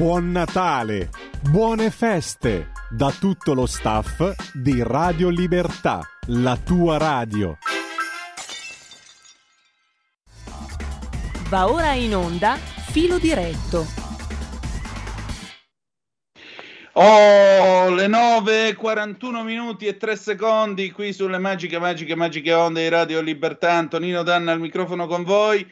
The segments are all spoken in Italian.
Buon Natale, buone feste da tutto lo staff di Radio Libertà, la tua radio. Va ora in onda Filo diretto. Oh, le 9, 41 minuti e 3 secondi qui sulle magiche, magiche, magiche onde di Radio Libertà. Antonino Danna al microfono con voi.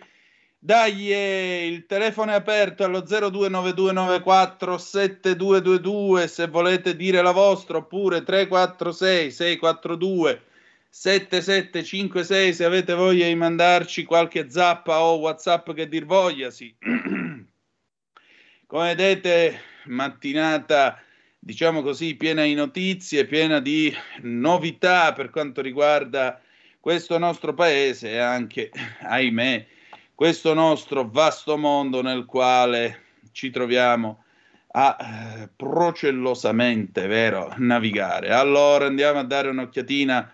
Dai, eh, il telefono è aperto allo 0292947222 se volete dire la vostra oppure 346 642 7756 se avete voglia di mandarci qualche zappa o whatsapp che dir voglia sì. come vedete mattinata diciamo così piena di notizie piena di novità per quanto riguarda questo nostro paese e anche ahimè questo nostro vasto mondo nel quale ci troviamo a eh, procellosamente vero, navigare. Allora andiamo a dare un'occhiatina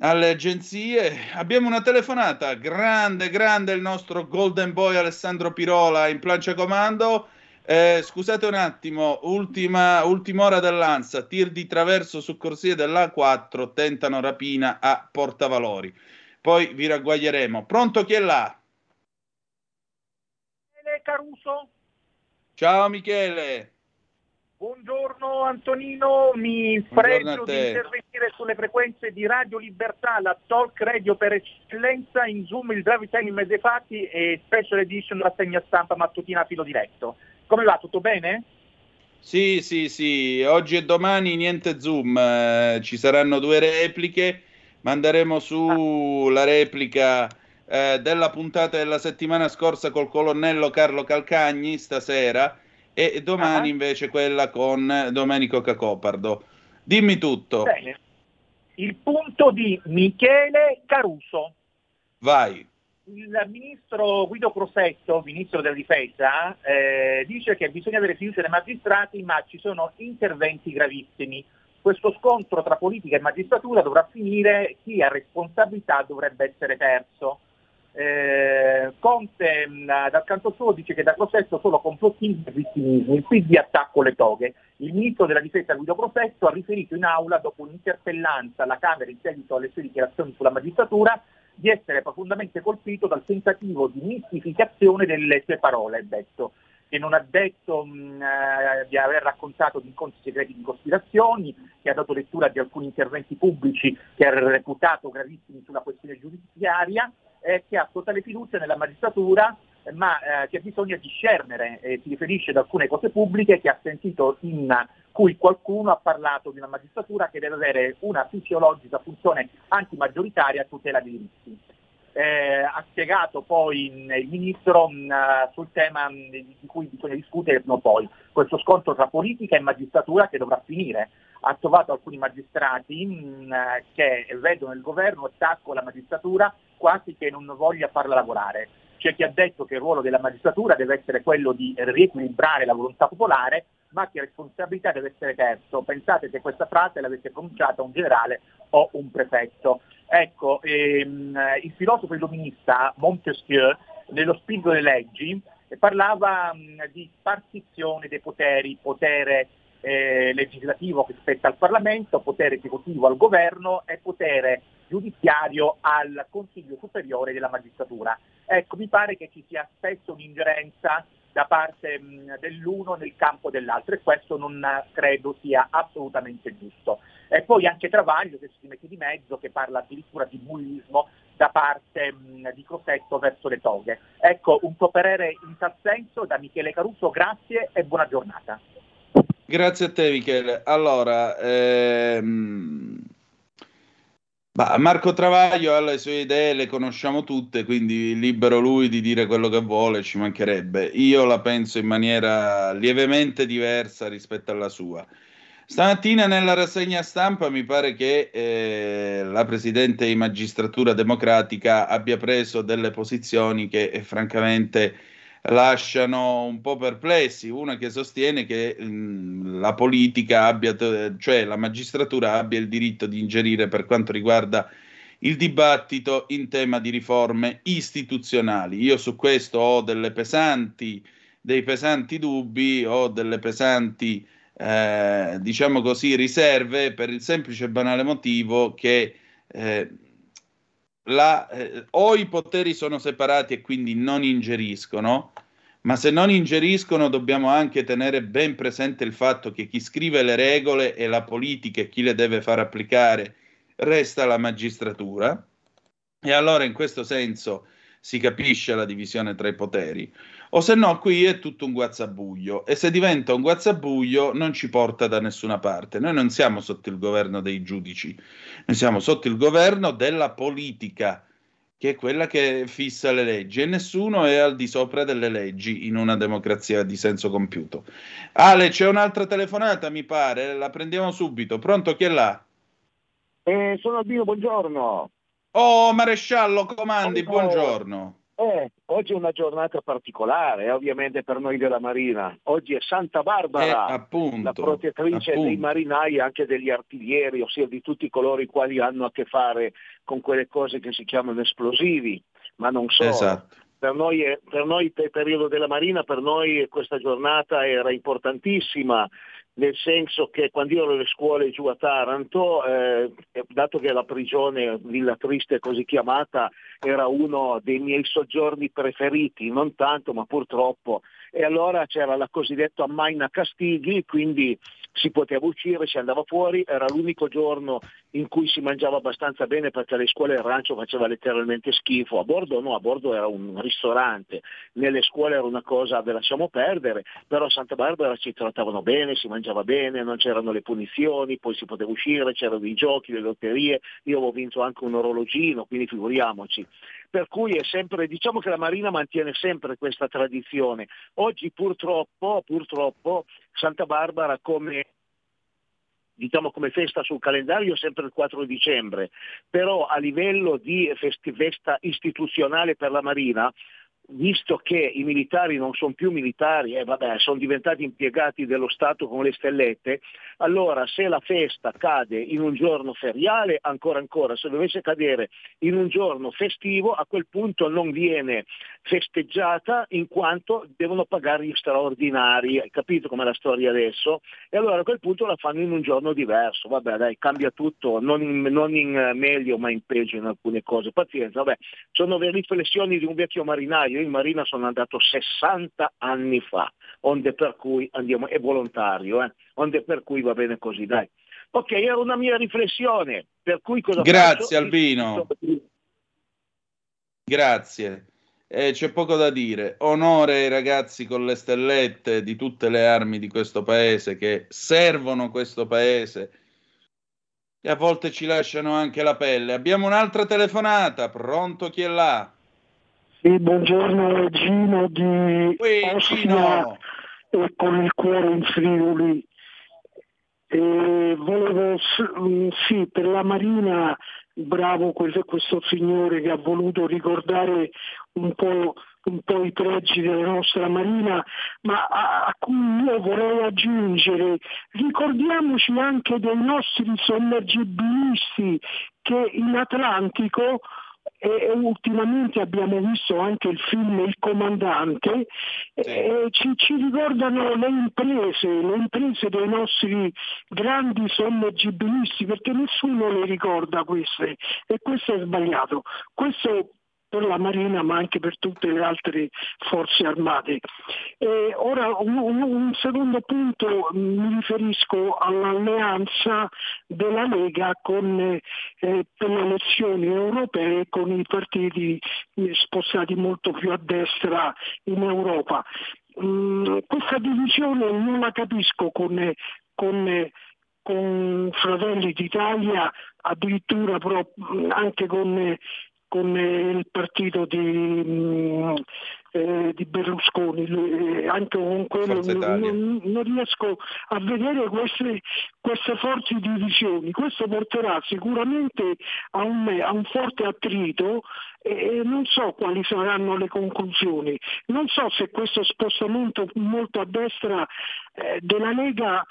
alle agenzie. Abbiamo una telefonata, grande, grande il nostro Golden Boy Alessandro Pirola in plancia comando. Eh, scusate un attimo, ultima, ultima ora dell'Ansa, tir di traverso su corsie dell'A4, tentano rapina a Portavalori. Poi vi ragguaglieremo. Pronto chi è là? Caruso. Ciao Michele. Buongiorno Antonino, mi pregio di intervenire sulle frequenze di Radio Libertà, la talk radio per eccellenza in Zoom, il Drive Time in mezzo fatti e Special Edition la segna stampa mattutina a filo diretto. Come va? Tutto bene? Sì, sì, sì, oggi e domani niente Zoom, eh, ci saranno due repliche, manderemo su ah. la replica eh, della puntata della settimana scorsa col colonnello Carlo Calcagni stasera e domani uh-huh. invece quella con Domenico Cacopardo. Dimmi tutto. Bene. Il punto di Michele Caruso. Vai. Il ministro Guido Crosetto, ministro della difesa, eh, dice che bisogna avere fiducia nei magistrati, ma ci sono interventi gravissimi. Questo scontro tra politica e magistratura dovrà finire, chi ha responsabilità dovrebbe essere perso. Eh, Conte mh, dal canto suo dice che da Crosetto solo complottismo e vittimismo, PD attacco le toghe. Il ministro della difesa Guido Crosetto ha riferito in aula dopo un'interpellanza alla Camera in seguito alle sue dichiarazioni sulla magistratura di essere profondamente colpito dal tentativo di mistificazione delle sue parole, detto che non ha detto mh, eh, di aver raccontato di incontri segreti di cospirazioni, che ha dato lettura di alcuni interventi pubblici che ha reputato gravissimi sulla questione giudiziaria, eh, che ha totale fiducia nella magistratura, ma eh, che bisogna discernere, eh, si riferisce ad alcune cose pubbliche che ha sentito in cui qualcuno ha parlato di una magistratura che deve avere una fisiologica funzione antimaggioritaria a tutela dei diritti. Eh, ha spiegato poi il ministro mh, sul tema mh, di cui bisogna discutere prima o poi, questo scontro tra politica e magistratura che dovrà finire. Ha trovato alcuni magistrati mh, che vedono il governo attacco alla magistratura quasi che non voglia farla lavorare. C'è chi ha detto che il ruolo della magistratura deve essere quello di riequilibrare la volontà popolare, ma che responsabilità deve essere terzo. Pensate se questa frase l'avesse pronunciata un generale o un prefetto. Ecco, ehm, il filosofo illuminista Montesquieu, nello spirito delle leggi, parlava mh, di spartizione dei poteri, potere eh, legislativo che spetta al Parlamento, potere esecutivo al governo e potere giudiziario al Consiglio Superiore della Magistratura. Ecco, mi pare che ci sia spesso un'ingerenza da parte mh, dell'uno nel campo dell'altro e questo non credo sia assolutamente giusto. E poi anche Travaglio che si mette di mezzo, che parla addirittura di bullismo da parte mh, di Crosetto verso le toghe. Ecco, un tuo parere in tal senso da Michele Caruso, grazie e buona giornata. Grazie a te Michele. Allora, ehm... bah, Marco Travaglio ha le sue idee, le conosciamo tutte, quindi libero lui di dire quello che vuole, ci mancherebbe. Io la penso in maniera lievemente diversa rispetto alla sua. Stamattina nella rassegna stampa mi pare che eh, la Presidente di Magistratura Democratica abbia preso delle posizioni che eh, francamente lasciano un po' perplessi. Una che sostiene che mh, mm, la politica abbia, cioè la magistratura abbia il diritto di ingerire per quanto riguarda il dibattito in tema di riforme istituzionali. Io su questo ho pesanti dei pesanti dubbi o delle pesanti, eh, diciamo così, riserve per il semplice e banale motivo che eh, la, eh, o i poteri sono separati e quindi non ingeriscono, ma se non ingeriscono dobbiamo anche tenere ben presente il fatto che chi scrive le regole e la politica e chi le deve far applicare resta la magistratura e allora in questo senso si capisce la divisione tra i poteri. O se no, qui è tutto un guazzabuglio e se diventa un guazzabuglio non ci porta da nessuna parte. Noi non siamo sotto il governo dei giudici, noi siamo sotto il governo della politica, che è quella che fissa le leggi e nessuno è al di sopra delle leggi in una democrazia di senso compiuto. Ale, c'è un'altra telefonata, mi pare, la prendiamo subito. Pronto, chi è là? Eh, sono Albino, buongiorno. Oh, maresciallo, comandi, buongiorno. Eh, oggi è una giornata particolare, eh, ovviamente per noi della Marina. Oggi è Santa Barbara, eh, appunto, la protettrice appunto. dei marinai e anche degli artiglieri, ossia di tutti coloro i quali hanno a che fare con quelle cose che si chiamano esplosivi, ma non solo. Esatto. Per noi, è, per noi, per il periodo della Marina, per noi questa giornata era importantissima nel senso che quando io ero alle scuole giù a Taranto, eh, dato che la prigione Villa Triste così chiamata era uno dei miei soggiorni preferiti, non tanto ma purtroppo, e allora c'era la cosiddetta Maina Castighi, quindi si poteva uscire, si andava fuori, era l'unico giorno in cui si mangiava abbastanza bene perché le scuole il rancio faceva letteralmente schifo, a bordo no, a bordo era un ristorante, nelle scuole era una cosa ve lasciamo perdere, però a Santa Barbara ci trattavano bene, si mangiava bene, non c'erano le punizioni, poi si poteva uscire, c'erano i giochi, le lotterie, io avevo vinto anche un orologino, quindi figuriamoci. Per cui è sempre, diciamo che la Marina mantiene sempre questa tradizione. Oggi purtroppo, purtroppo Santa Barbara come diciamo come festa sul calendario sempre il 4 dicembre, però a livello di festa istituzionale per la Marina visto che i militari non sono più militari e eh, sono diventati impiegati dello Stato con le stellette, allora se la festa cade in un giorno feriale, ancora ancora, se dovesse cadere in un giorno festivo, a quel punto non viene festeggiata in quanto devono pagare gli straordinari, hai capito com'è la storia adesso? E allora a quel punto la fanno in un giorno diverso, vabbè dai, cambia tutto, non in, non in meglio ma in peggio in alcune cose, pazienza, vabbè, sono le riflessioni di un vecchio marinaio io in Marina sono andato 60 anni fa, onde per cui andiamo, è volontario, eh? onde per cui va bene così, dai. Ok, era una mia riflessione, per cui cosa Grazie faccio? Albino. Grazie. Eh, c'è poco da dire. Onore ai ragazzi con le stellette di tutte le armi di questo paese che servono questo paese e a volte ci lasciano anche la pelle. Abbiamo un'altra telefonata. Pronto chi è là? Sì, buongiorno Gino di Ui, Gino. e con il cuore in Friuli. E volevo, mm, sì, per la Marina, bravo questo signore che ha voluto ricordare un po', un po' i pregi della nostra Marina, ma a, a cui io vorrei aggiungere, ricordiamoci anche dei nostri sommergibilisti che in Atlantico e ultimamente abbiamo visto anche il film Il Comandante, sì. e ci, ci, ricordano le imprese, le imprese dei nostri grandi sommergibilisti, perché nessuno le ricorda queste e questo è sbagliato. Questo per la Marina ma anche per tutte le altre forze armate. E ora un, un, secondo punto mi riferisco all'alleanza della Lega con, eh, per le elezioni europee con i partiti spostati molto più a destra in Europa. Mm, questa divisione non la capisco con, con con Fratelli d'Italia, addirittura anche con con il partito di, mm, eh, di Berlusconi, eh, anche con quello non, non, riesco a vedere queste, queste forti divisioni. Questo porterà sicuramente a un, a un forte attrito e non so quali saranno le conclusioni. Non so se questo spostamento molto a destra eh, della Lega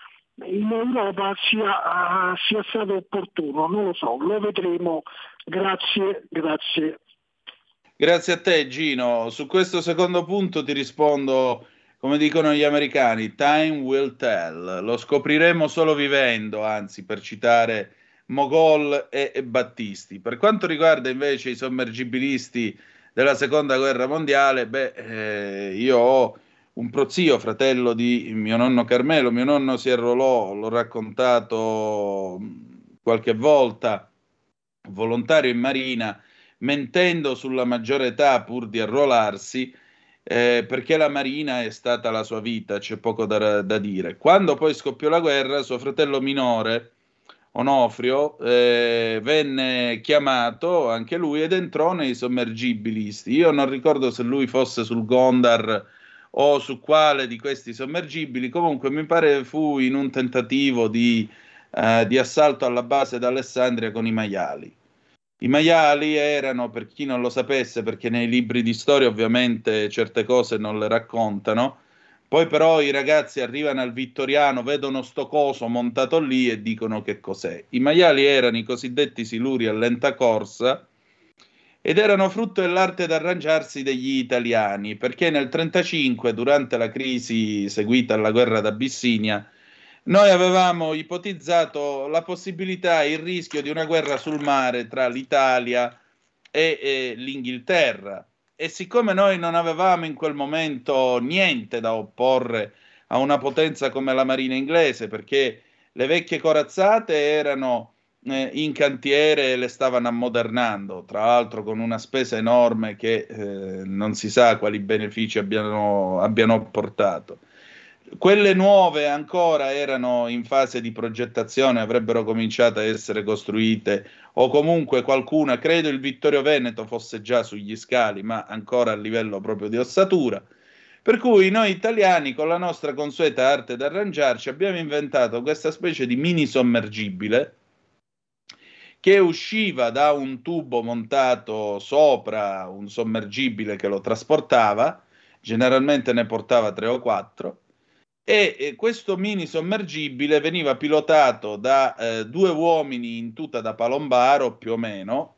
in Europa sia, uh, sia stato opportuno, non lo so, lo vedremo Grazie, grazie. Grazie a te Gino. Su questo secondo punto ti rispondo come dicono gli americani, time will tell, lo scopriremo solo vivendo, anzi per citare Mogol e, e Battisti. Per quanto riguarda invece i sommergibilisti della seconda guerra mondiale, beh, eh, io ho un prozio, fratello di mio nonno Carmelo, mio nonno si arruolò, l'ho raccontato qualche volta, volontario in marina, mentendo sulla maggiore età pur di arruolarsi, eh, perché la marina è stata la sua vita, c'è poco da, da, dire. Quando poi scoppiò la guerra, suo fratello minore, Onofrio, eh, venne chiamato anche lui ed entrò nei sommergibilisti. Io non ricordo se lui fosse sul Gondar o su quale di questi sommergibili, comunque mi pare fu in un tentativo di, eh, di assalto alla base d'Alessandria con i maiali. I maiali erano, per chi non lo sapesse, perché nei libri di storia ovviamente certe cose non le raccontano, poi però i ragazzi arrivano al Vittoriano, vedono sto coso montato lì e dicono che cos'è. I maiali erano i cosiddetti siluri a lenta corsa ed erano frutto dell'arte d'arrangiarsi degli italiani, perché nel 1935, durante la crisi seguita alla guerra d'Abissinia, noi avevamo ipotizzato la possibilità e il rischio di una guerra sul mare tra l'Italia e, e l'Inghilterra. E siccome noi non avevamo in quel momento niente da opporre a una potenza come la marina inglese, perché le vecchie corazzate erano eh, in cantiere le stavano ammodernando, tra l'altro con una spesa enorme che eh, non si sa quali benefici abbiano, abbiano portato. Quelle nuove ancora erano in fase di progettazione, avrebbero cominciato a essere costruite o comunque qualcuna, credo il Vittorio Veneto fosse già sugli scali, ma ancora a livello proprio di ossatura. Per cui noi italiani, con la nostra consueta arte d'arrangiarci, abbiamo inventato questa specie di mini sommergibile che usciva da un tubo montato sopra un sommergibile che lo trasportava, generalmente ne portava tre o quattro e questo mini sommergibile veniva pilotato da eh, due uomini in tuta da palombaro più o meno,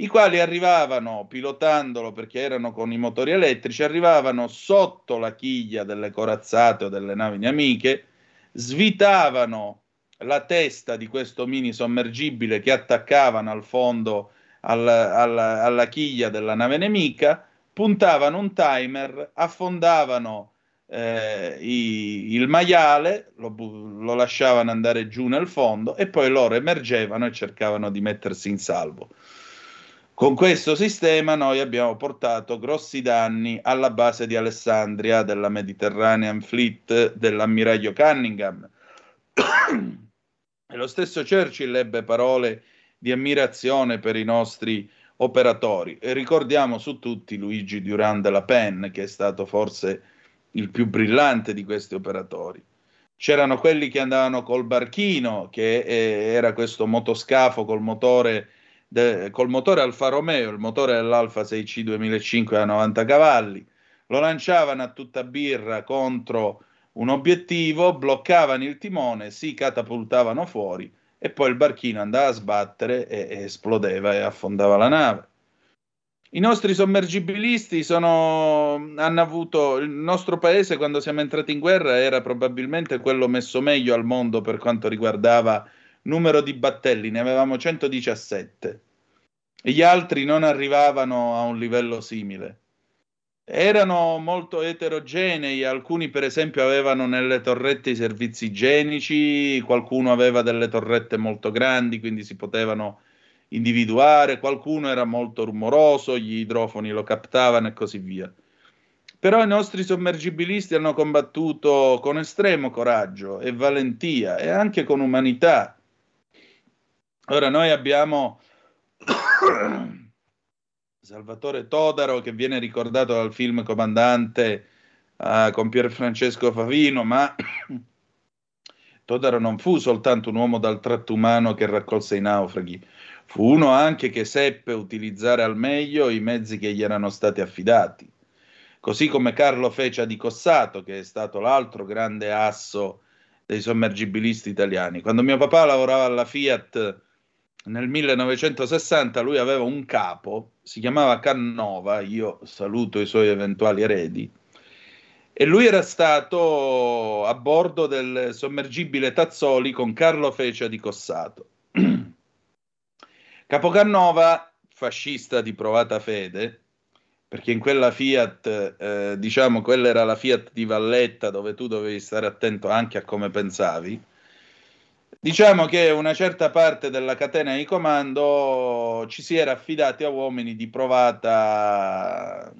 i quali arrivavano pilotandolo perché erano con i motori elettrici, arrivavano sotto la chiglia delle corazzate o delle navi nemiche, svitavano la testa di questo mini sommergibile che attaccavano al fondo al, al, alla chiglia della nave nemica, puntavano un timer, affondavano eh, i, il maiale, lo, lo, lasciavano andare giù nel fondo e poi loro emergevano e cercavano di mettersi in salvo. Con questo sistema noi abbiamo portato grossi danni alla base di Alessandria della Mediterranean Fleet dell'ammiraglio Cunningham. E lo stesso Churchill ebbe parole di ammirazione per i nostri operatori. E ricordiamo su tutti Luigi Durand de la Pen, che è stato forse il più brillante di questi operatori. C'erano quelli che andavano col barchino, che eh, era questo motoscafo col motore, de, col motore Alfa Romeo, il motore dell'Alfa 6C 2005 a 90 cavalli, lo lanciavano a tutta birra contro un obiettivo, bloccavano il timone, si catapultavano fuori e poi il barchino andava a sbattere e, e esplodeva e affondava la nave. I nostri sommergibilisti sono, hanno avuto il nostro paese quando siamo entrati in guerra era probabilmente quello messo meglio al mondo per quanto riguardava numero di battelli, ne avevamo 117 e gli altri non arrivavano a un livello simile. Erano molto eterogenei, alcuni per esempio avevano nelle torrette i servizi igienici, qualcuno aveva delle torrette molto grandi, quindi si potevano individuare, qualcuno era molto rumoroso, gli idrofoni lo captavano e così via. Però i nostri sommergibilisti hanno combattuto con estremo coraggio e valentia e anche con umanità. Ora noi abbiamo Salvatore Todaro che viene ricordato dal film Comandante uh, con Pier Francesco Favino, ma Todaro non fu soltanto un uomo dal tratto umano che raccolse i naufraghi, Fu uno anche che seppe utilizzare al meglio i mezzi che gli erano stati affidati, così come Carlo Fecia di Cossato, che è stato l'altro grande asso dei sommergibilisti italiani. Quando mio papà lavorava alla Fiat nel 1960, lui aveva un capo, si chiamava Cannova, io saluto i suoi eventuali eredi, e lui era stato a bordo del sommergibile Tazzoli con Carlo Fecia di Cossato. Capocannova, fascista di provata fede, perché in quella Fiat, eh, diciamo, quella era la Fiat di Valletta dove tu dovevi stare attento anche a come pensavi. Diciamo che una certa parte della catena di comando ci si era affidati a uomini di provata,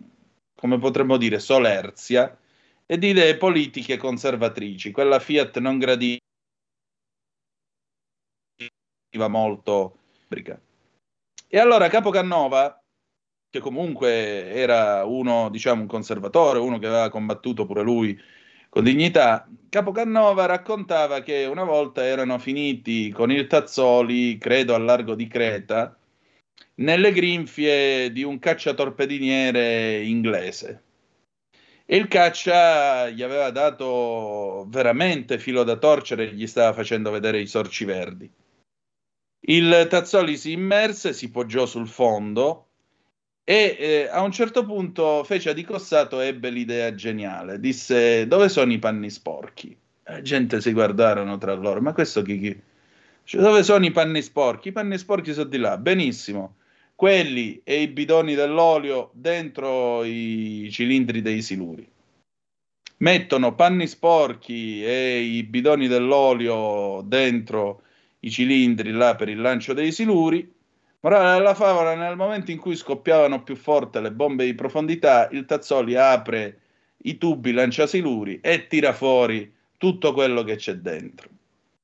come potremmo dire, solerzia, e di idee politiche conservatrici. Quella Fiat non gradiva molto. E allora Capocannova, che comunque era uno, diciamo, un conservatore, uno che aveva combattuto pure lui con dignità, Capocannova raccontava che una volta erano finiti con il Tazzoli, credo al largo di Creta, nelle grinfie di un cacciatorpediniere inglese e il caccia gli aveva dato veramente filo da torcere gli stava facendo vedere i sorci verdi. Il Tazzoli si immerse, si poggiò sul fondo e eh, a un certo punto fece di Cossato ebbe l'idea geniale. Disse: Dove sono i panni sporchi? La gente si guardarono tra loro. Ma questo chi? chi? Cioè, dove sono i panni sporchi? I panni sporchi sono di là. Benissimo quelli e i bidoni dell'olio dentro i cilindri dei siluri. Mettono panni sporchi e i bidoni dell'olio dentro i cilindri là per il lancio dei siluri. Morale della favola, nel momento in cui scoppiavano più forte le bombe di profondità, il Tazzoli apre i tubi lanciasiluri e tira fuori tutto quello che c'è dentro.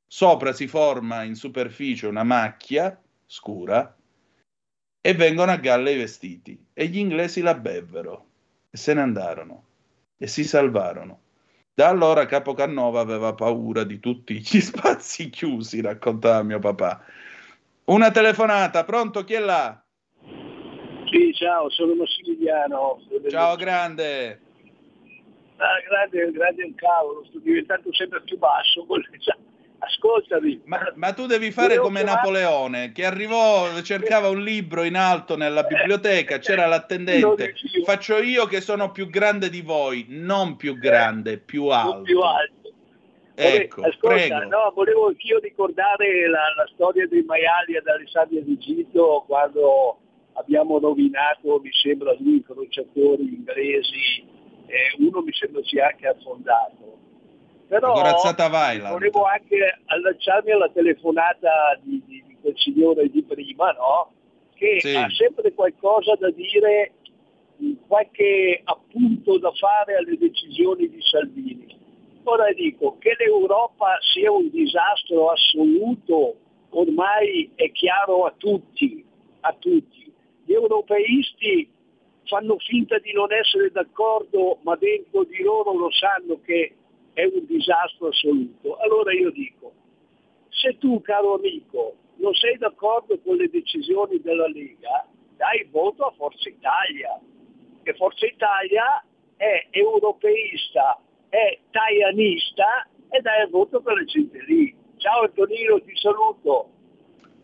Sopra si forma in superficie una macchia scura e vengono a galla i vestiti e gli inglesi la bevvero e se ne andarono e si salvarono. Da allora Capocannova aveva paura di tutti gli spazi chiusi, raccontava mio papà. Una telefonata, pronto? Chi è là? Sì, ciao, sono Massimiliano. Ciao, grande. Ah, grande, grande un cavolo, sto diventando sempre più basso. ascoltami. Ma, ma, tu devi fare come chiamare... Napoleone, che arrivò, cercava un libro in alto nella biblioteca, c'era l'attendente. Faccio io che sono più grande di voi, non più grande, più alto. Più alto. Ecco, Ascolta, no, volevo anch'io ricordare la, la storia dei maiali ad Alessandria di Gito quando abbiamo nominato, mi sembra, due incrociatori inglesi, eh, uno mi sembra sia anche affondato però volevo anche allacciarmi alla telefonata di, di, di, quel signore di prima, no? che sì. ha sempre qualcosa da dire, qualche appunto da fare alle decisioni di Salvini. Ora dico che l'Europa sia un disastro assoluto, ormai è chiaro a tutti, a tutti. Gli europeisti fanno finta di non essere d'accordo, ma dentro di loro lo sanno che è un disastro assoluto. Allora io dico, se tu caro amico non sei d'accordo con le decisioni della Lega, dai voto a Forza Italia, che Forza Italia è europeista, è taianista e dai il voto per la gente lì. Ciao Antonino, ti saluto.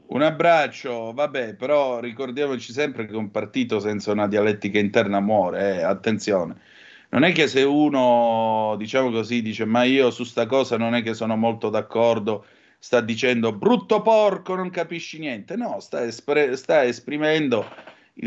Un abbraccio, vabbè, però ricordiamoci sempre che un partito senza una dialettica interna muore, eh, attenzione non è che se uno, diciamo così, dice ma io su sta cosa non è che sono molto d'accordo, sta dicendo brutto porco, non capisci niente. No, sta, espre- sta esprimendo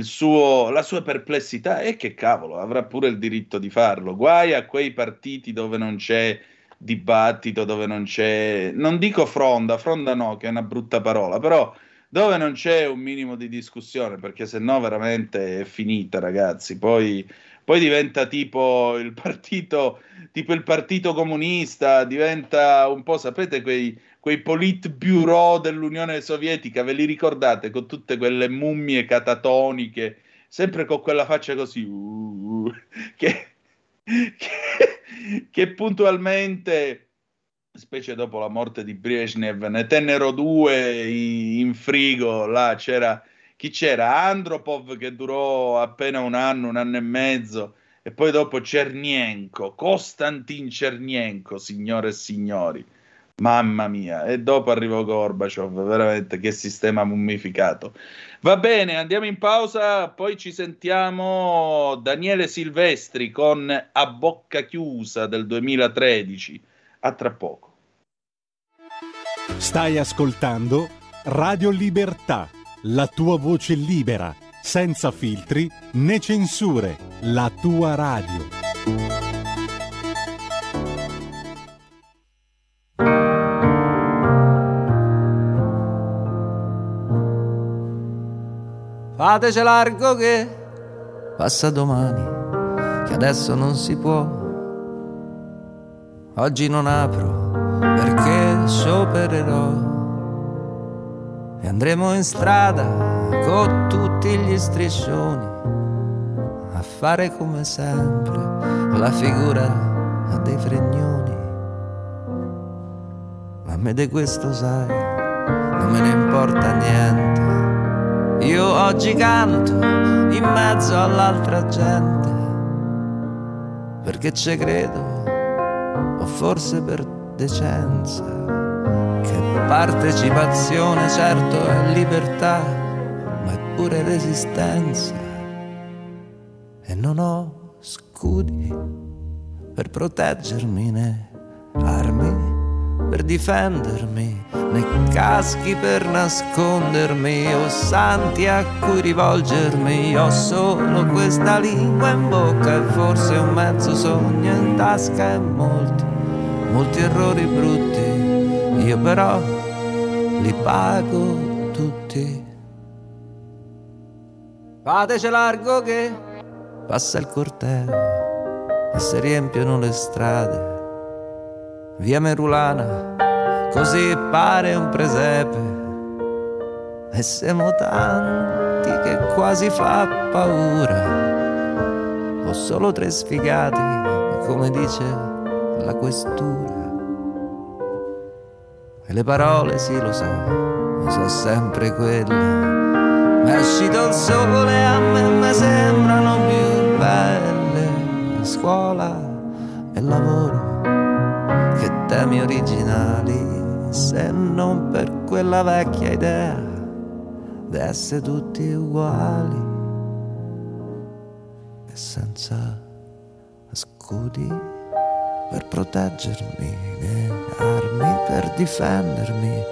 suo, la sua perplessità e che cavolo, avrà pure il diritto di farlo. Guai a quei partiti dove non c'è dibattito, dove non c'è, non dico fronda, fronda no, che è una brutta parola, però dove non c'è un minimo di discussione, perché se no veramente è finita, ragazzi. Poi poi diventa tipo il partito, tipo il partito comunista, diventa un po', sapete, quei, quei politburo dell'Unione Sovietica, ve li ricordate, con tutte quelle mummie catatoniche, sempre con quella faccia così, uh, che, che, che puntualmente specie dopo la morte di Brezhnev, ne tennero due in frigo, là c'era chi c'era? Andropov che durò appena un anno, un anno e mezzo, e poi dopo Cernienko, Konstantin Cernienko, signore e signori. Mamma mia, e dopo arrivò Gorbaciov, veramente che sistema mummificato. Va bene, andiamo in pausa, poi ci sentiamo Daniele Silvestri con A bocca chiusa del 2013. A tra poco. Stai ascoltando Radio Libertà, la tua voce libera, senza filtri né censure, la tua radio. Fateci largo che passa domani, che adesso non si può. Oggi non apro perché sciopererò e andremo in strada con tutti gli striscioni a fare come sempre la figura dei fregnoni. Ma a me di questo sai, non me ne importa niente io oggi canto in mezzo all'altra gente, perché ci credo, o forse per decenza, che partecipazione certo è libertà, ma è pure resistenza. E non ho scudi per proteggermi né armi per difendermi, né caschi per nascondermi, o santi a cui rivolgermi. Ho solo questa lingua in bocca e forse un mezzo sogno in tasca e molti, molti errori brutti. Io però li pago tutti. Fateci largo che passa il corteo e si riempiono le strade via Merulana, così pare un presepe. E siamo tanti che quasi fa paura. Ho solo tre sfigati, come dice la questura. E le parole, sì, lo so, sono sempre quelle. Ma è uscito il sole, a me mi sembrano più belle. Scuola e lavoro temi originali se non per quella vecchia idea di essere tutti uguali e senza scudi per proteggermi, né armi per difendermi,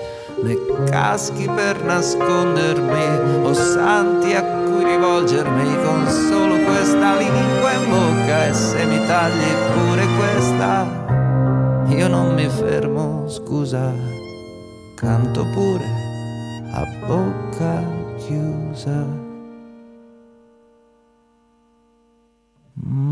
né caschi per nascondermi, o santi a cui rivolgermi con solo questa lingua in bocca e se mi tagli pure questa io non mi fermo, scusa, canto pure a bocca chiusa. Mm.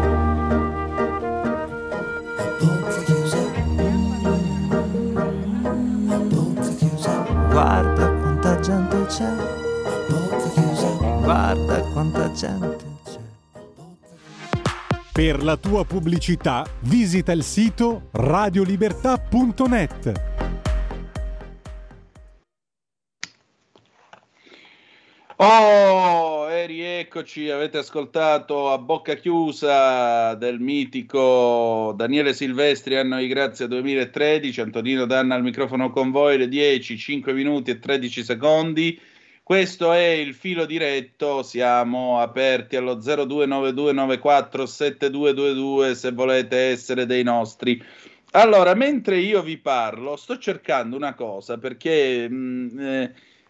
Per la tua pubblicità visita il sito radiolibertà.net Oh, e rieccoci, avete ascoltato a bocca chiusa del mitico Daniele Silvestri, a noi grazie 2013, Antonino Danna al microfono con voi, le 10, 5 minuti e 13 secondi. Questo è il filo diretto, siamo aperti allo 0292947222 se volete essere dei nostri. Allora, mentre io vi parlo, sto cercando una cosa perché... Mh, mm,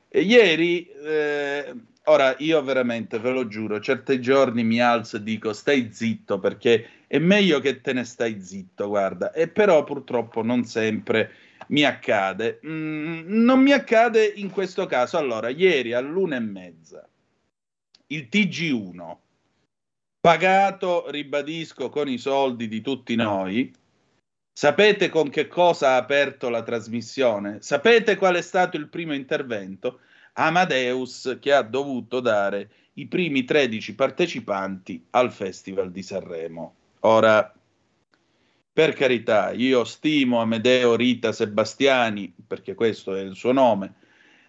eh, ieri, eh, ora io veramente ve lo giuro, certi giorni mi alzo e dico stai zitto perché è meglio che te ne stai zitto, guarda, e però purtroppo non sempre mi accade. Mm, non mi accade in questo caso. Allora, ieri all'una e mezza, il TG1, pagato, ribadisco, con i soldi di tutti noi, sapete con che cosa ha aperto la trasmissione? Sapete qual è stato il primo intervento? Amadeus che ha dovuto dare i primi 13 partecipanti al Festival di Sanremo. Ora, per carità, io stimo Amedeo Rita Sebastiani, perché questo è il suo nome,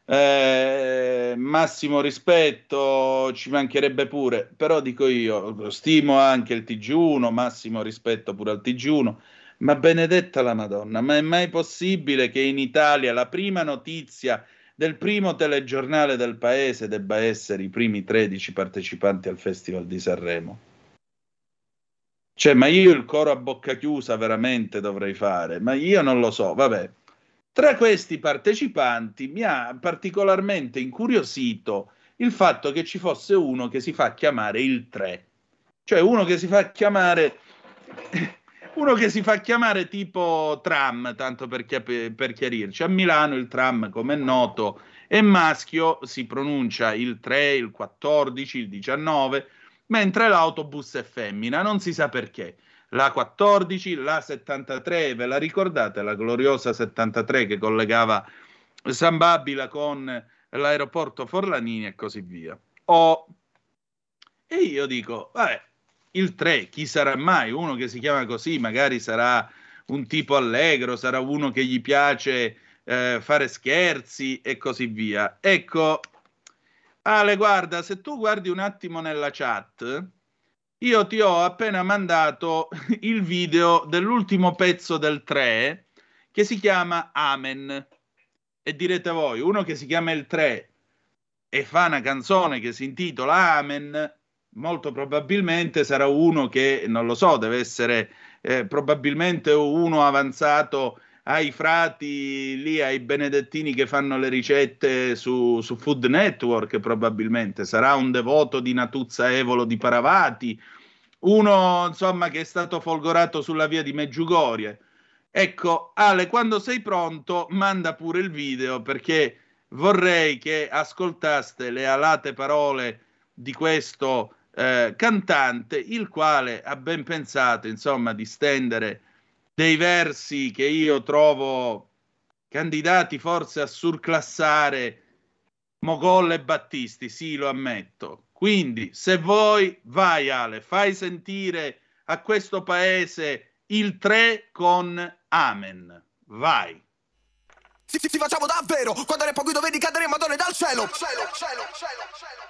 eh, massimo rispetto, ci mancherebbe pure, però dico io, stimo anche il TG1, massimo rispetto pure al TG1, ma benedetta la Madonna, ma è mai possibile che in Italia la prima notizia del primo telegiornale del paese debba essere i primi 13 partecipanti al Festival di Sanremo? Cioè, ma io il coro a bocca chiusa veramente dovrei fare, ma io non lo so, vabbè. Tra questi partecipanti mi ha particolarmente incuriosito il fatto che ci fosse uno che si fa chiamare il 3, cioè uno che si fa chiamare uno che si fa chiamare tipo tram, tanto per, chi- per chiarirci. A Milano il tram, come è noto, è maschio, si pronuncia il 3, il 14, il 19 mentre l'autobus è femmina, non si sa perché. La 14, la 73, ve la ricordate? La gloriosa 73 che collegava San Babila con l'aeroporto Forlanini e così via. O... E io dico, vabbè, il 3, chi sarà mai? Uno che si chiama così, magari sarà un tipo allegro, sarà uno che gli piace eh, fare scherzi e così via. Ecco, Ale, guarda, se tu guardi un attimo nella chat, io ti ho appena mandato il video dell'ultimo pezzo del 3 che si chiama Amen. E direte voi, uno che si chiama il 3 e fa una canzone che si intitola Amen, molto probabilmente sarà uno che, non lo so, deve essere eh, probabilmente uno avanzato ai frati lì, ai benedettini che fanno le ricette su, su Food Network, probabilmente sarà un devoto di Natuzza Evolo di Paravati, uno insomma che è stato folgorato sulla via di Meggiugorie. Ecco, Ale, quando sei pronto, manda pure il video perché vorrei che ascoltaste le alate parole di questo eh, cantante, il quale ha ben pensato, insomma, di stendere dei versi che io trovo candidati forse a surclassare Mogol e Battisti, sì, lo ammetto. Quindi, se vuoi, vai Ale, fai sentire a questo paese il 3 con Amen. Vai. Ti, ti, ti facciamo davvero quando ne pochi vedi cadere madone dal cielo. cielo, cielo, cielo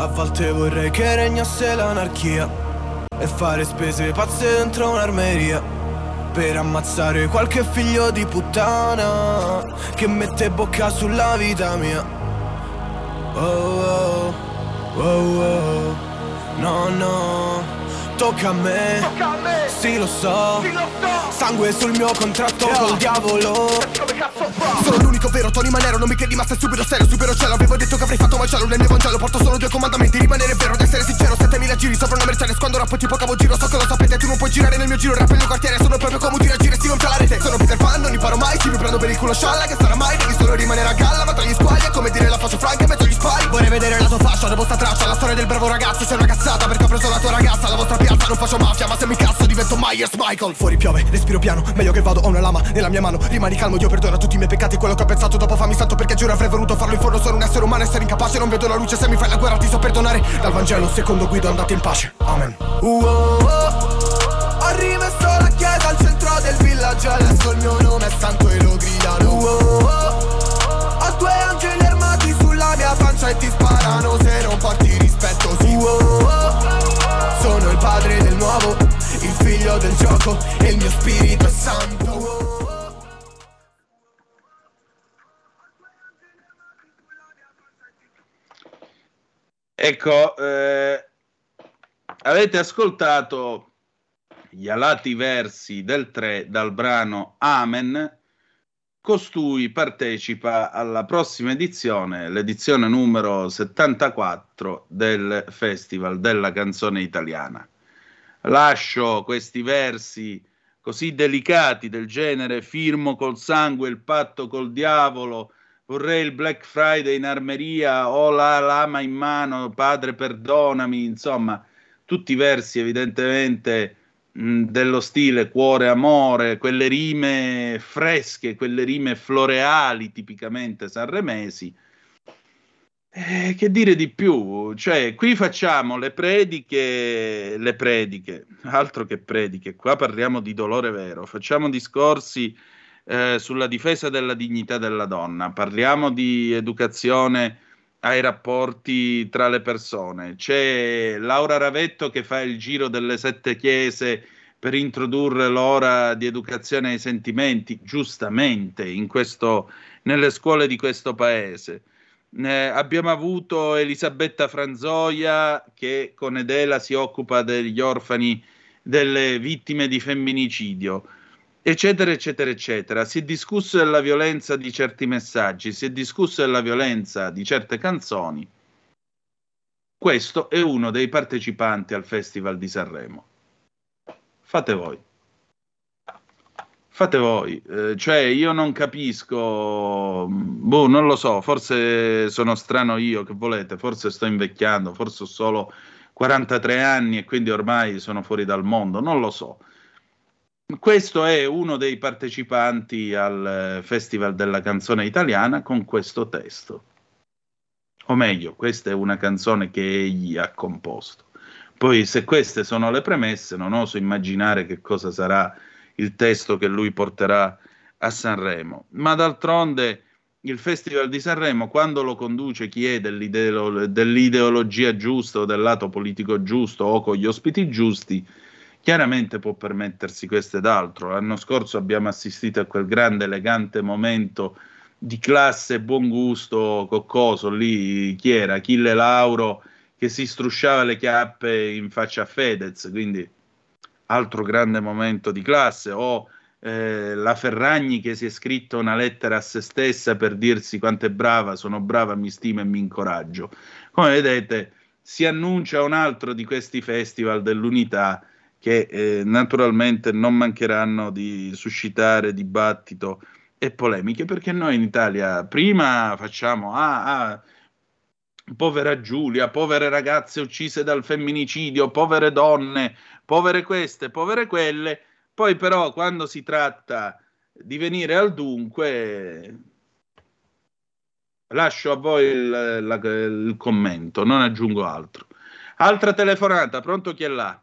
A volte vorrei che regnasse l'anarchia e fare spese pazze dentro un'armeria per ammazzare qualche figlio di puttana che mette bocca sulla vita mia. Oh oh, oh oh, no no, tocca a me, tocca a me. Sì, lo so. sì lo so Sangue sul mio contratto yeah. col diavolo Sono l'unico vero Tony Manero Non mi credi ma stai subito serio Supero cielo. Avevo detto che avrei fatto macello Nel mio vangelo porto solo due comandamenti Rimanere vero ed essere sincero 7000 giri sopra una Mercedes Quando rappo tipo cavo giro So che lo sapete Tu non puoi girare nel mio giro Rap nel quartiere Sono proprio come un giragire Si gonfia la rete. Sono Peter Pan Non imparo mai Ci mi prendo per il culo scialla Che sarà mai Devi solo rimanere a galla Ma tra gli squagli È come dire la faccio franca metto gli spari. Vorrei vedere la tua faccia Dopo sta traccia La storia del bravo ragazzo C'è una cazzata Perché ho preso la tua ragazza La vostra piazza Non faccio mafia Ma se mi cazzo divento Myers Michael. Fuori piove respiro piano Meglio che vado, ho una lama nella mia mano Rimani calmo, Dio perdona tutti i miei peccati Quello che ho pensato dopo fammi santo perché giuro avrei voluto farlo in forno Sono un essere umano, essere incapace Non vedo la luce, se mi fai la guerra ti so perdonare. Dal Vangelo, secondo guido, andate in pace. Amen. Uh, oh, oh. Ho rimesso la chiesa al centro del villaggio Adesso il mio nome è santo e lo gridano. Uh, oh, Ho due angeli armati sulla mia pancia e ti sparano Se non porti rispetto, sì. Sono il padre del nuovo il figlio del gioco e il mio spirito è santo. Ecco, eh, avete ascoltato gli alati versi del 3 dal brano Amen, costui partecipa alla prossima edizione, l'edizione numero 74 del Festival della canzone italiana. Lascio questi versi così delicati del genere firmo col sangue il patto col diavolo, vorrei il Black Friday in armeria, ho la lama in mano, padre perdonami, insomma, tutti versi evidentemente mh, dello stile cuore amore, quelle rime fresche, quelle rime floreali tipicamente sanremesi eh, che dire di più? Cioè, qui facciamo le prediche, le prediche, altro che prediche, qua parliamo di dolore vero, facciamo discorsi eh, sulla difesa della dignità della donna, parliamo di educazione ai rapporti tra le persone. C'è Laura Ravetto che fa il giro delle sette chiese per introdurre l'ora di educazione ai sentimenti, giustamente, questo, nelle scuole di questo paese. Eh, abbiamo avuto Elisabetta Franzoia che con Edela si occupa degli orfani, delle vittime di femminicidio, eccetera, eccetera, eccetera. Si è discusso della violenza di certi messaggi, si è discusso della violenza di certe canzoni. Questo è uno dei partecipanti al Festival di Sanremo. Fate voi. Fate voi, eh, cioè io non capisco, boh, non lo so, forse sono strano io, che volete, forse sto invecchiando, forse ho solo 43 anni e quindi ormai sono fuori dal mondo, non lo so. Questo è uno dei partecipanti al Festival della canzone italiana con questo testo. O meglio, questa è una canzone che egli ha composto. Poi se queste sono le premesse, non oso immaginare che cosa sarà il testo che lui porterà a Sanremo. Ma d'altronde il Festival di Sanremo, quando lo conduce chi è dell'ideolo- dell'ideologia giusta o del lato politico giusto o con gli ospiti giusti, chiaramente può permettersi questo ed altro. L'anno scorso abbiamo assistito a quel grande, elegante momento di classe buon gusto coccoso lì, chi era? Achille Lauro che si strusciava le chiappe in faccia a Fedez, quindi altro grande momento di classe, o eh, la Ferragni che si è scritto una lettera a se stessa per dirsi quanto è brava, sono brava, mi stimo e mi incoraggio. Come vedete, si annuncia un altro di questi festival dell'unità che eh, naturalmente non mancheranno di suscitare dibattito e polemiche, perché noi in Italia prima facciamo ah, ah povera Giulia, povere ragazze uccise dal femminicidio, povere donne, povere queste, povere quelle, poi però quando si tratta di venire al dunque, lascio a voi il, la, il commento, non aggiungo altro. Altra telefonata, pronto chi è là?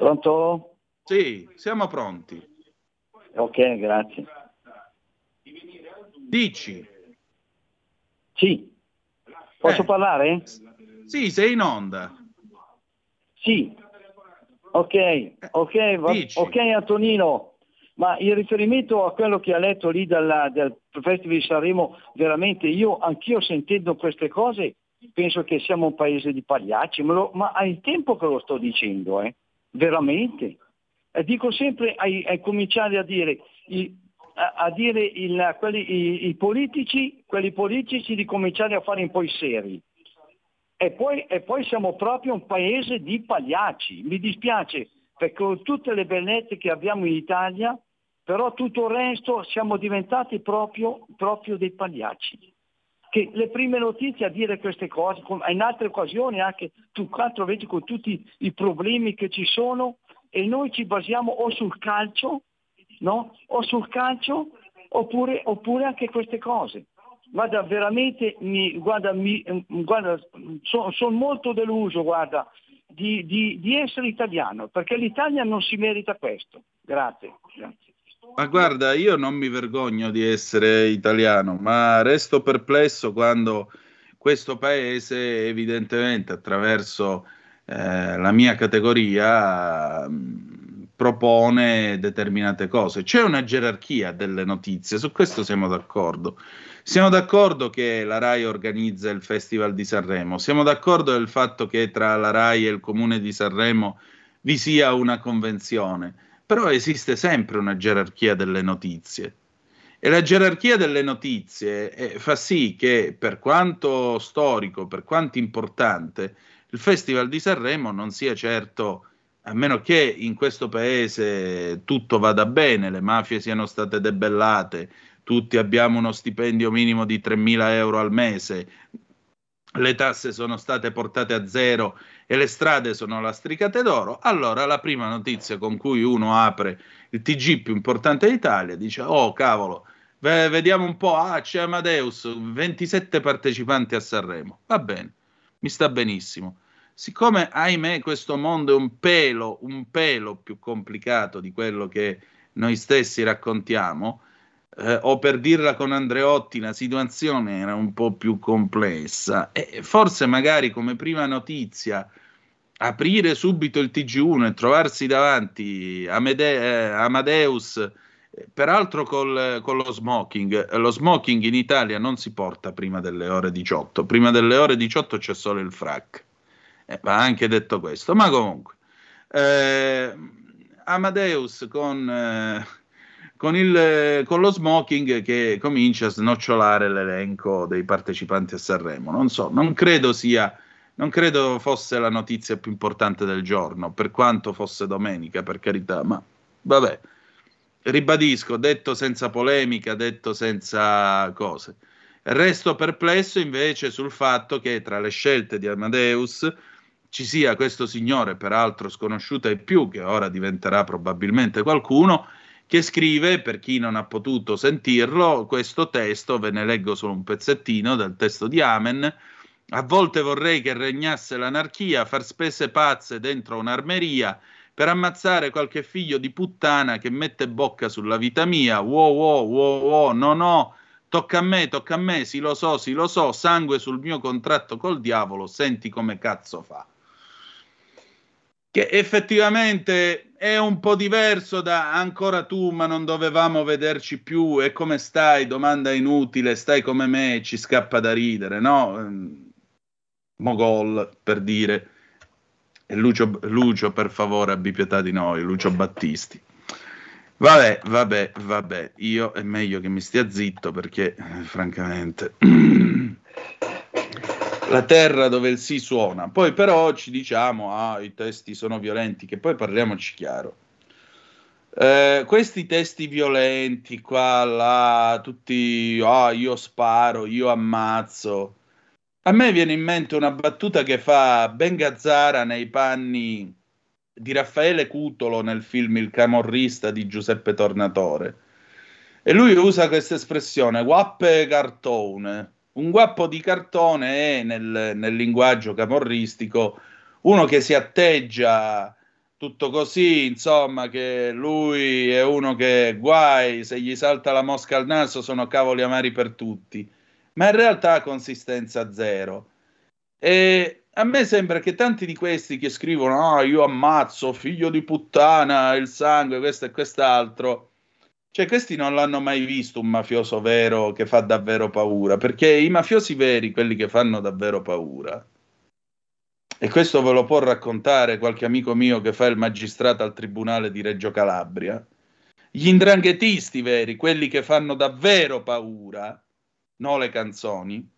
Pronto? Sì, siamo pronti. Ok, grazie. Dici. Sì. Posso eh. parlare? Sì, sei in onda. Sì, ok, ok, va, ok Antonino, ma in riferimento a quello che ha letto lì dalla, del Festival di Sanremo, veramente io, anch'io sentendo queste cose, penso che siamo un paese di pagliacci, ma, lo, ma hai tempo che lo sto dicendo, eh? Veramente. E dico sempre ai, ai cominciari a dire, i, a, a dire il, quelli, i, i, politici, quelli politici di cominciare a fare un po' i seri e poi, e poi siamo proprio un paese di pagliacci. Mi dispiace perché con tutte le bellezze che abbiamo in Italia, però tutto il resto siamo diventati proprio, proprio dei pagliacci. Che le prime notizie a dire queste cose, in altre occasioni anche tu quattro vedi con tutti i problemi che ci sono e noi ci basiamo o sul calcio, no? o sul calcio oppure, oppure anche queste cose guarda veramente mi, guarda, mi, guarda sono son molto deluso guarda, di, di, di, essere italiano perché l'Italia non si merita questo grazie, grazie. Ma guarda, io non mi vergogno di essere italiano, ma resto perplesso quando questo paese, evidentemente attraverso eh, la mia categoria, mh, propone determinate cose. C'è una gerarchia delle notizie, su questo siamo d'accordo. Siamo d'accordo che la RAI organizza il Festival di Sanremo, siamo d'accordo del fatto che tra la RAI e il Comune di Sanremo vi sia una convenzione, però esiste sempre una gerarchia delle notizie. E la gerarchia delle notizie eh, fa sì che, per quanto storico, per quanto importante, il Festival di Sanremo non sia certo, a meno che in questo paese tutto vada bene, le mafie siano state debellate, tutti abbiamo uno stipendio minimo di 3.000 euro al mese, le tasse sono state portate a zero e le strade sono lastricate d'oro, allora la prima notizia con cui uno apre il TG più importante d'Italia dice oh cavolo, vediamo un po', ah c'è Amadeus, 27 partecipanti a Sanremo, va bene, mi sta benissimo. Siccome ahimè questo mondo è un pelo, un pelo più complicato di quello che noi stessi raccontiamo, eh, o per dirla con Andreotti, la situazione era un po' più complessa e forse magari come prima notizia aprire subito il TG1 e trovarsi davanti Amede- eh, Amadeus, eh, peraltro col, con lo smoking. Lo smoking in Italia non si porta prima delle ore 18, prima delle ore 18 c'è solo il frac. Eh, va anche detto questo, ma comunque. Eh, Amadeus con eh, con, il, con, lo smoking che comincia a snocciolare l'elenco dei partecipanti a Sanremo. Non so, non credo sia, non credo fosse la notizia più importante del giorno, per quanto fosse domenica, per carità, ma vabbè. Ribadisco, detto senza polemica, detto senza cose. Resto perplesso invece sul fatto che tra le scelte di Amadeus ci sia questo signore, peraltro sconosciuto ai più, che ora diventerà probabilmente qualcuno, che scrive, per chi non ha potuto sentirlo, questo testo, ve ne leggo solo un pezzettino del testo di Amen. A volte vorrei che regnasse l'anarchia, far spese pazze dentro un'armeria per ammazzare qualche figlio di puttana che mette bocca sulla vita mia. Wow, wow, wow, wow, no, no, tocca a me, tocca a me, sì lo so, sì lo so, sangue sul mio contratto col diavolo, senti come cazzo fa che effettivamente è un po' diverso da ancora tu, ma non dovevamo vederci più. E come stai? Domanda inutile, stai come me, ci scappa da ridere, no? Ehm, Mogol per dire. E Lucio, Lucio, per favore, abbi pietà di noi, Lucio Battisti. Vabbè, vabbè, vabbè, io è meglio che mi stia zitto perché, eh, francamente. la terra dove il si suona. Poi però ci diciamo, ah, i testi sono violenti, che poi parliamoci chiaro. Eh, questi testi violenti qua, là, tutti, ah, io sparo, io ammazzo. A me viene in mente una battuta che fa Ben Gazzara nei panni di Raffaele Cutolo nel film Il camorrista di Giuseppe Tornatore. E lui usa questa espressione, guappe cartone un guappo di cartone è nel, nel linguaggio camorristico uno che si atteggia tutto così, insomma, che lui è uno che guai, se gli salta la mosca al naso sono cavoli amari per tutti, ma in realtà ha consistenza zero. E a me sembra che tanti di questi che scrivono, ah, io ammazzo, figlio di puttana, il sangue, questo e quest'altro, cioè, questi non l'hanno mai visto un mafioso vero che fa davvero paura, perché i mafiosi veri, quelli che fanno davvero paura, e questo ve lo può raccontare qualche amico mio che fa il magistrato al tribunale di Reggio Calabria, gli indranghetisti veri, quelli che fanno davvero paura, non le canzoni,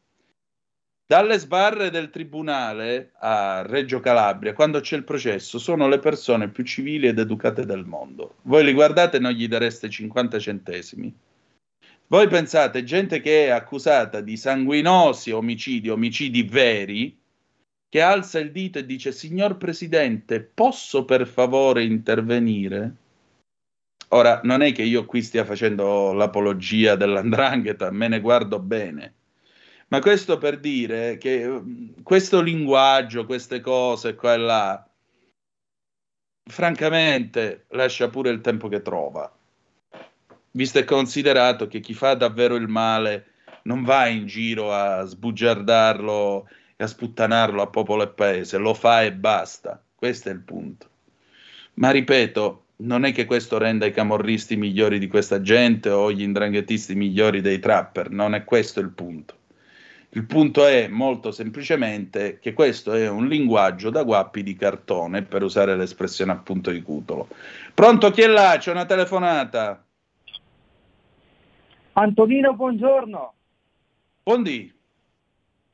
dalle sbarre del tribunale a Reggio Calabria, quando c'è il processo, sono le persone più civili ed educate del mondo. Voi li guardate e non gli dareste 50 centesimi. Voi pensate, gente che è accusata di sanguinosi omicidi, omicidi veri, che alza il dito e dice, signor Presidente, posso per favore intervenire? Ora, non è che io qui stia facendo l'apologia dell'andrangheta, me ne guardo bene ma questo per dire che questo linguaggio, queste cose, qua e là, francamente lascia pure il tempo che trova. Visto e considerato che chi fa davvero il male non va in giro a sbugiardarlo e a sputtanarlo a popolo e paese, lo fa e basta. Questo è il punto. Ma ripeto, non è che questo renda i camorristi migliori di questa gente o gli indranghetisti migliori dei trapper, non è questo il punto. Il punto è molto semplicemente che questo è un linguaggio da guappi di cartone, per usare l'espressione appunto di Cutolo. Pronto chi è là? C'è una telefonata. Antonino, buongiorno. Buondì.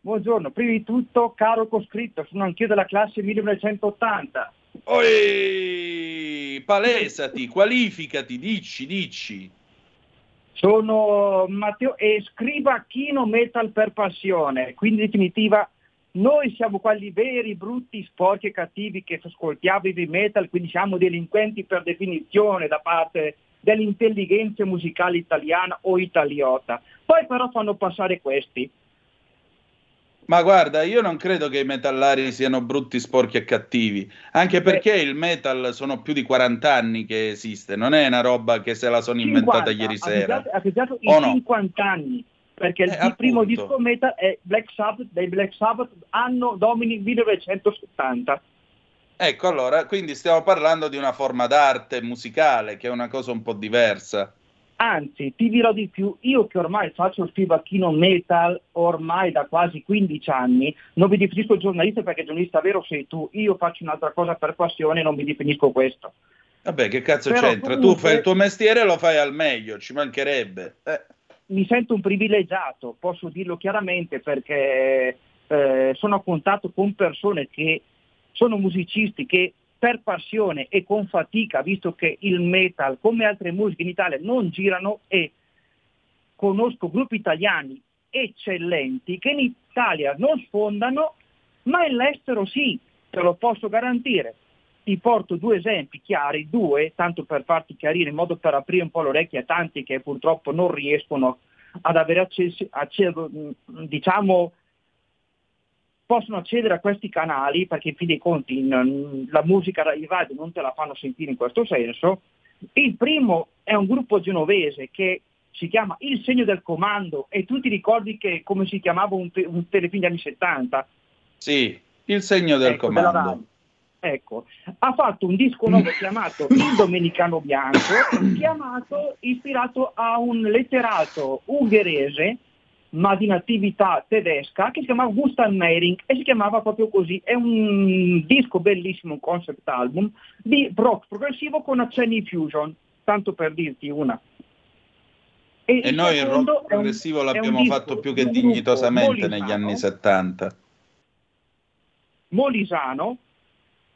Buongiorno, prima di tutto, caro coscritto, sono anch'io della classe 1980. Oi, palesati, qualificati, dici, dici. Sono Matteo e scriva Kino Metal per passione, quindi in definitiva noi siamo quelli veri, brutti, sporchi e cattivi che ascoltiamo i metal, quindi siamo delinquenti per definizione da parte dell'intelligenza musicale italiana o italiota. Poi però fanno passare questi. Ma guarda, io non credo che i metallari siano brutti, sporchi e cattivi, anche perché Beh, il metal sono più di 40 anni che esiste, non è una roba che se la sono 50, inventata ieri sera. Ha in no? 50 anni, perché eh, il primo disco metal è Black Sabbath, dei Black Sabbath, anno domini 1970. Ecco, allora, quindi stiamo parlando di una forma d'arte musicale, che è una cosa un po' diversa. Anzi, ti dirò di più, io che ormai faccio il fibacchino metal ormai da quasi 15 anni, non mi definisco giornalista perché giornalista vero sei tu, io faccio un'altra cosa per passione e non mi definisco questo. Vabbè, che cazzo Però c'entra? Comunque, tu fai il tuo mestiere e lo fai al meglio, ci mancherebbe. Eh. Mi sento un privilegiato, posso dirlo chiaramente, perché eh, sono a contatto con persone che sono musicisti che per passione e con fatica, visto che il metal, come altre musiche in Italia, non girano e conosco gruppi italiani eccellenti che in Italia non sfondano, ma all'estero sì, te lo posso garantire. Ti porto due esempi chiari, due, tanto per farti chiarire in modo per aprire un po' le orecchie a tanti che purtroppo non riescono ad avere accesso, accesso diciamo, possono accedere a questi canali, perché in fin dei conti in, la musica in radio non te la fanno sentire in questo senso. Il primo è un gruppo genovese che si chiama Il segno del comando e tu ti ricordi che come si chiamava un, te- un telefilm degli anni 70? Sì, Il segno del ecco, comando. Ecco, ha fatto un disco nuovo chiamato Il Domenicano Bianco, chiamato, ispirato a un letterato ungherese ma di natività tedesca che si chiamava Gustav Meiring e si chiamava proprio così. È un disco bellissimo, un concept album di rock progressivo con accenni fusion, tanto per dirti una. E, e noi il rock progressivo un, l'abbiamo fatto più che dignitosamente negli anni 70. Molisano,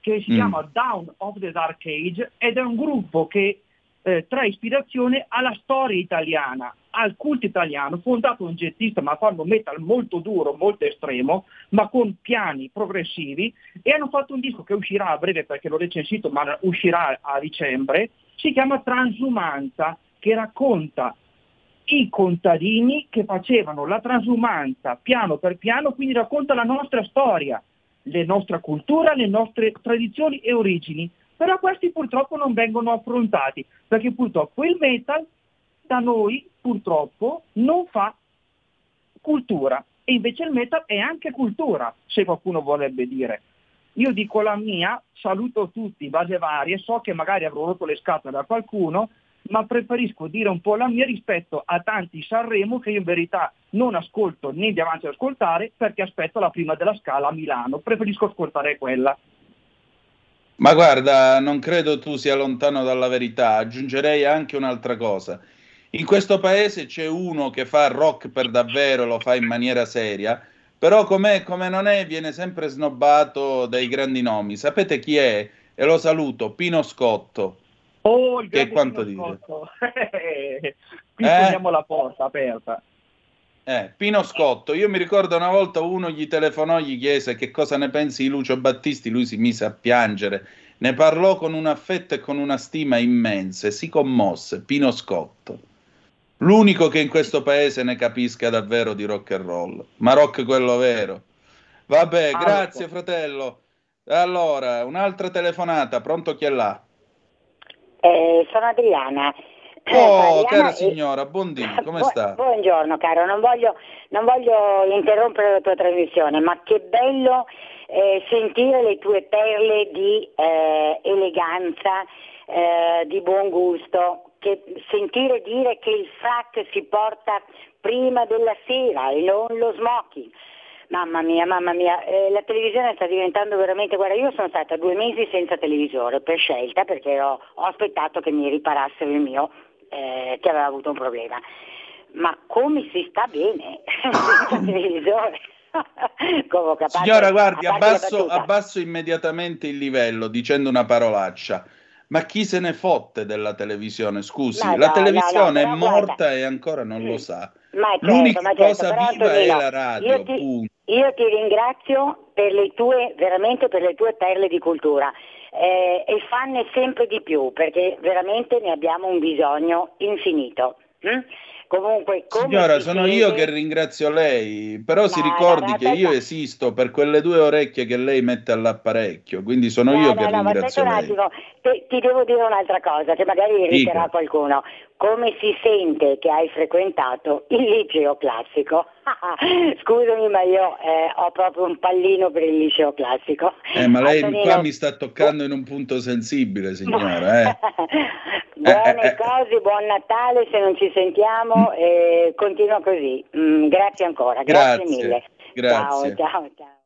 che si mm. chiama Down of the Dark Age ed è un gruppo che eh, trae ispirazione alla storia italiana, al culto italiano, fondato un gettista ma fanno metal molto duro, molto estremo, ma con piani progressivi e hanno fatto un disco che uscirà a breve perché l'ho recensito, ma uscirà a dicembre, si chiama Transumanza, che racconta i contadini che facevano la transumanza piano per piano, quindi racconta la nostra storia, la nostra cultura, le nostre tradizioni e origini. Però questi purtroppo non vengono affrontati, perché purtroppo il metal da noi purtroppo non fa cultura e invece il metal è anche cultura, se qualcuno vorrebbe dire. Io dico la mia, saluto tutti, base varie, so che magari avrò rotto le scatole da qualcuno, ma preferisco dire un po' la mia rispetto a tanti Sanremo che io in verità non ascolto né di avanti ad ascoltare perché aspetto la prima della scala a Milano, preferisco ascoltare quella. Ma guarda, non credo tu sia lontano dalla verità, aggiungerei anche un'altra cosa. In questo paese c'è uno che fa rock per davvero, lo fa in maniera seria, però come non è, viene sempre snobbato dai grandi nomi. Sapete chi è? E lo saluto, Pino Scotto. Oh, il che quanto dire? Qui eh? teniamo la porta aperta. Eh, Pino Scotto, io mi ricordo una volta uno gli telefonò, gli chiese che cosa ne pensi di Lucio Battisti, lui si mise a piangere, ne parlò con un affetto e con una stima immense, si commosse, Pino Scotto. L'unico che in questo paese ne capisca davvero di rock and roll, ma rock quello vero. Vabbè, grazie fratello. Allora, un'altra telefonata, pronto chi è là? Eh, sono Adriana. Eh, oh, cara signora, buondì, come Bu- sta? Buongiorno caro, non voglio, non voglio, interrompere la tua trasmissione, ma che bello eh, sentire le tue perle di eh, eleganza, eh, di buon gusto, che sentire dire che il frac si porta prima della sera e non lo smoking. Mamma mia, mamma mia, eh, la televisione sta diventando veramente, guarda, io sono stata due mesi senza televisore per scelta perché ho, ho aspettato che mi riparassero il mio, eh, che aveva avuto un problema. Ma come si sta bene senza televisore? Comunque, parte, Signora, guardi, abbasso, abbasso immediatamente il livello dicendo una parolaccia. Ma chi se ne fotte della televisione? Scusi, no, la no, televisione no, è morta guarda. e ancora non lo sa. Ma certo, L'unica certo, cosa viva è la radio. Io ti, io ti, ringrazio per le tue, veramente per le tue perle di cultura eh, e fanne sempre di più perché veramente ne abbiamo un bisogno infinito. Hm? Comunque, Signora, sono siete... io che ringrazio lei, però Ma si ricordi che io esisto per quelle due orecchie che lei mette all'apparecchio, quindi sono no, io no, che no, ringrazio lei. Attimo. Ti, ti, devo dire un'altra cosa che magari irriterà qualcuno. Come si sente che hai frequentato il liceo classico? Scusami, ma io eh, ho proprio un pallino per il liceo classico. Eh, ma lei Antonino... qua mi sta toccando in un punto sensibile, signora. Eh. Buone eh, eh, eh. cose, buon Natale se non ci sentiamo mm. e continua così. Mm, grazie ancora, grazie, grazie mille. Grazie. Ciao, ciao, ciao.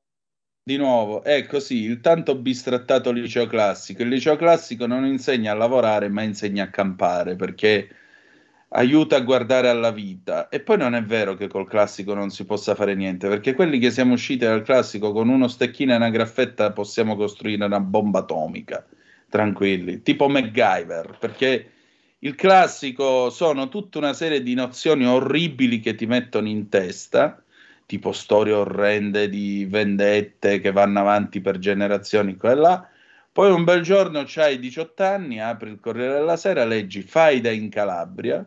Di nuovo, è così, il tanto bistrattato liceo classico. Il liceo classico non insegna a lavorare, ma insegna a campare, perché aiuta a guardare alla vita. E poi non è vero che col classico non si possa fare niente, perché quelli che siamo usciti dal classico con uno stecchino e una graffetta possiamo costruire una bomba atomica, tranquilli, tipo MacGyver, perché il classico sono tutta una serie di nozioni orribili che ti mettono in testa, tipo storie orrende di vendette che vanno avanti per generazioni qua e là. Poi un bel giorno c'hai 18 anni, apri il Corriere della Sera, leggi Faida in Calabria,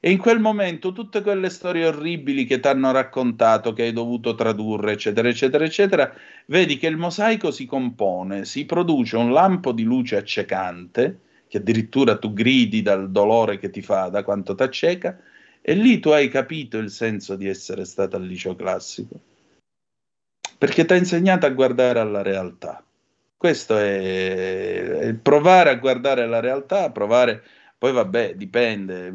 e in quel momento tutte quelle storie orribili che ti hanno raccontato, che hai dovuto tradurre, eccetera, eccetera, eccetera, vedi che il mosaico si compone, si produce un lampo di luce accecante, che addirittura tu gridi dal dolore che ti fa, da quanto ti acceca, e lì tu hai capito il senso di essere stato al liceo classico, perché ti ha insegnato a guardare alla realtà. Questo è, è provare a guardare la realtà, provare, poi vabbè, dipende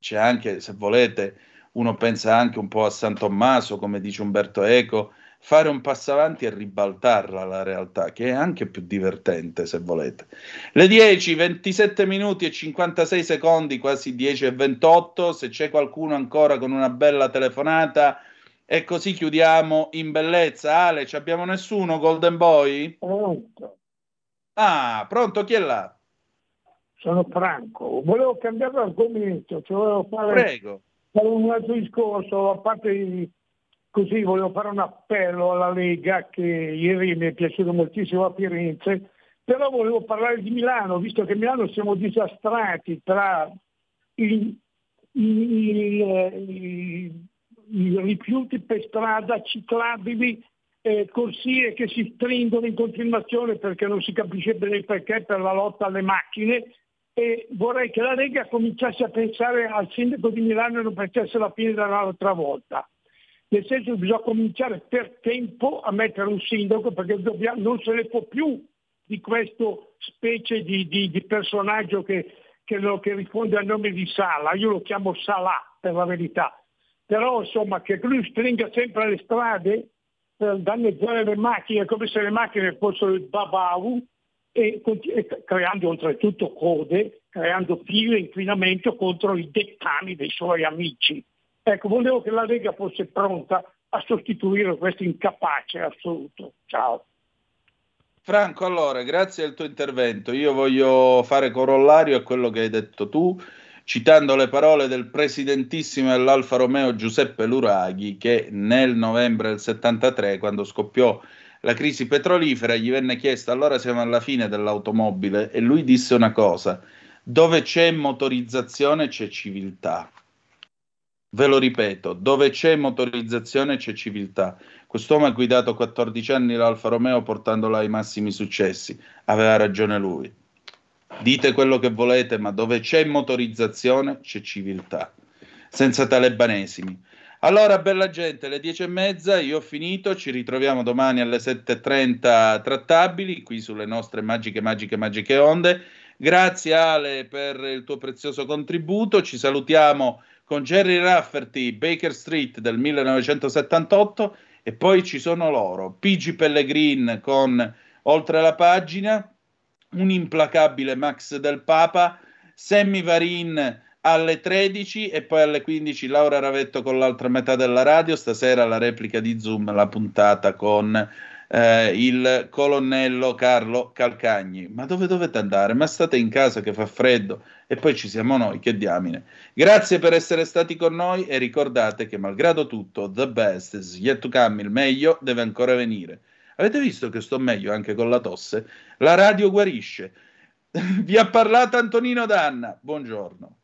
c'è anche, se volete, uno pensa anche un po' a San Tommaso, come dice Umberto Eco, fare un passo avanti e ribaltarla la realtà, che è anche più divertente, se volete. Le 10, 27 minuti e 56 secondi, quasi 10 e 28, se c'è qualcuno ancora con una bella telefonata, e così chiudiamo in bellezza. Ale, ci abbiamo nessuno, Golden Boy? Pronto. Ah, pronto, chi è là? Sono franco. Volevo cambiare argomento, cioè volevo fare, fare un altro discorso, a parte così volevo fare un appello alla Lega che ieri mi è piaciuto moltissimo a Firenze, però volevo parlare di Milano, visto che a Milano siamo disastrati tra i, i, i, i rifiuti per strada, ciclabili, eh, corsie che si stringono in continuazione perché non si capisce bene perché per la lotta alle macchine e vorrei che la Lega cominciasse a pensare al sindaco di Milano e non facesse la fine dell'altra volta. Nel senso che bisogna cominciare per tempo a mettere un sindaco perché dobbiamo, non se ne può più di questo specie di, di, di personaggio che, che, lo, che, risponde al nome di Sala. Io lo chiamo Salà per la verità. Però insomma che lui stringa sempre le strade per danneggiare le macchine come se le macchine fossero il babau e, e creando oltretutto code, creando e inquinamento contro i dettami dei suoi amici. Ecco, volevo che la Lega fosse pronta a sostituire questo incapace assoluto. Ciao. Franco, allora, grazie al tuo intervento. Io voglio fare corollario a quello che hai detto tu, citando le parole del presidentissimo dell'Alfa Romeo Giuseppe Luraghi, che nel novembre del 73, quando scoppiò la crisi petrolifera, gli venne chiesto allora siamo alla fine dell'automobile e lui disse una cosa, dove c'è motorizzazione c'è civiltà. Ve lo ripeto, dove c'è motorizzazione c'è civiltà. Quest'uomo ha guidato 14 anni l'Alfa Romeo portandola ai massimi successi. Aveva ragione lui. Dite quello che volete, ma dove c'è motorizzazione c'è civiltà. Senza talebanesimi. Allora, bella gente, alle 10 e mezza io ho finito, ci ritroviamo domani alle 7.30 trattabili qui sulle nostre magiche, magiche, magiche onde. Grazie Ale per il tuo prezioso contributo. Ci salutiamo con Jerry Rafferty, Baker Street del 1978 e poi ci sono loro, Pigi Pellegrin con Oltre la pagina, un implacabile Max del Papa, Sammy Varin alle 13 e poi alle 15 Laura Ravetto con l'altra metà della radio, stasera la replica di Zoom, la puntata con eh, il colonnello Carlo Calcagni. Ma dove dovete andare? Ma state in casa che fa freddo e poi ci siamo noi, che diamine. Grazie per essere stati con noi e ricordate che malgrado tutto, the best is yet to come, il meglio deve ancora venire. Avete visto che sto meglio anche con la tosse? La radio guarisce. Vi ha parlato Antonino Danna. Buongiorno.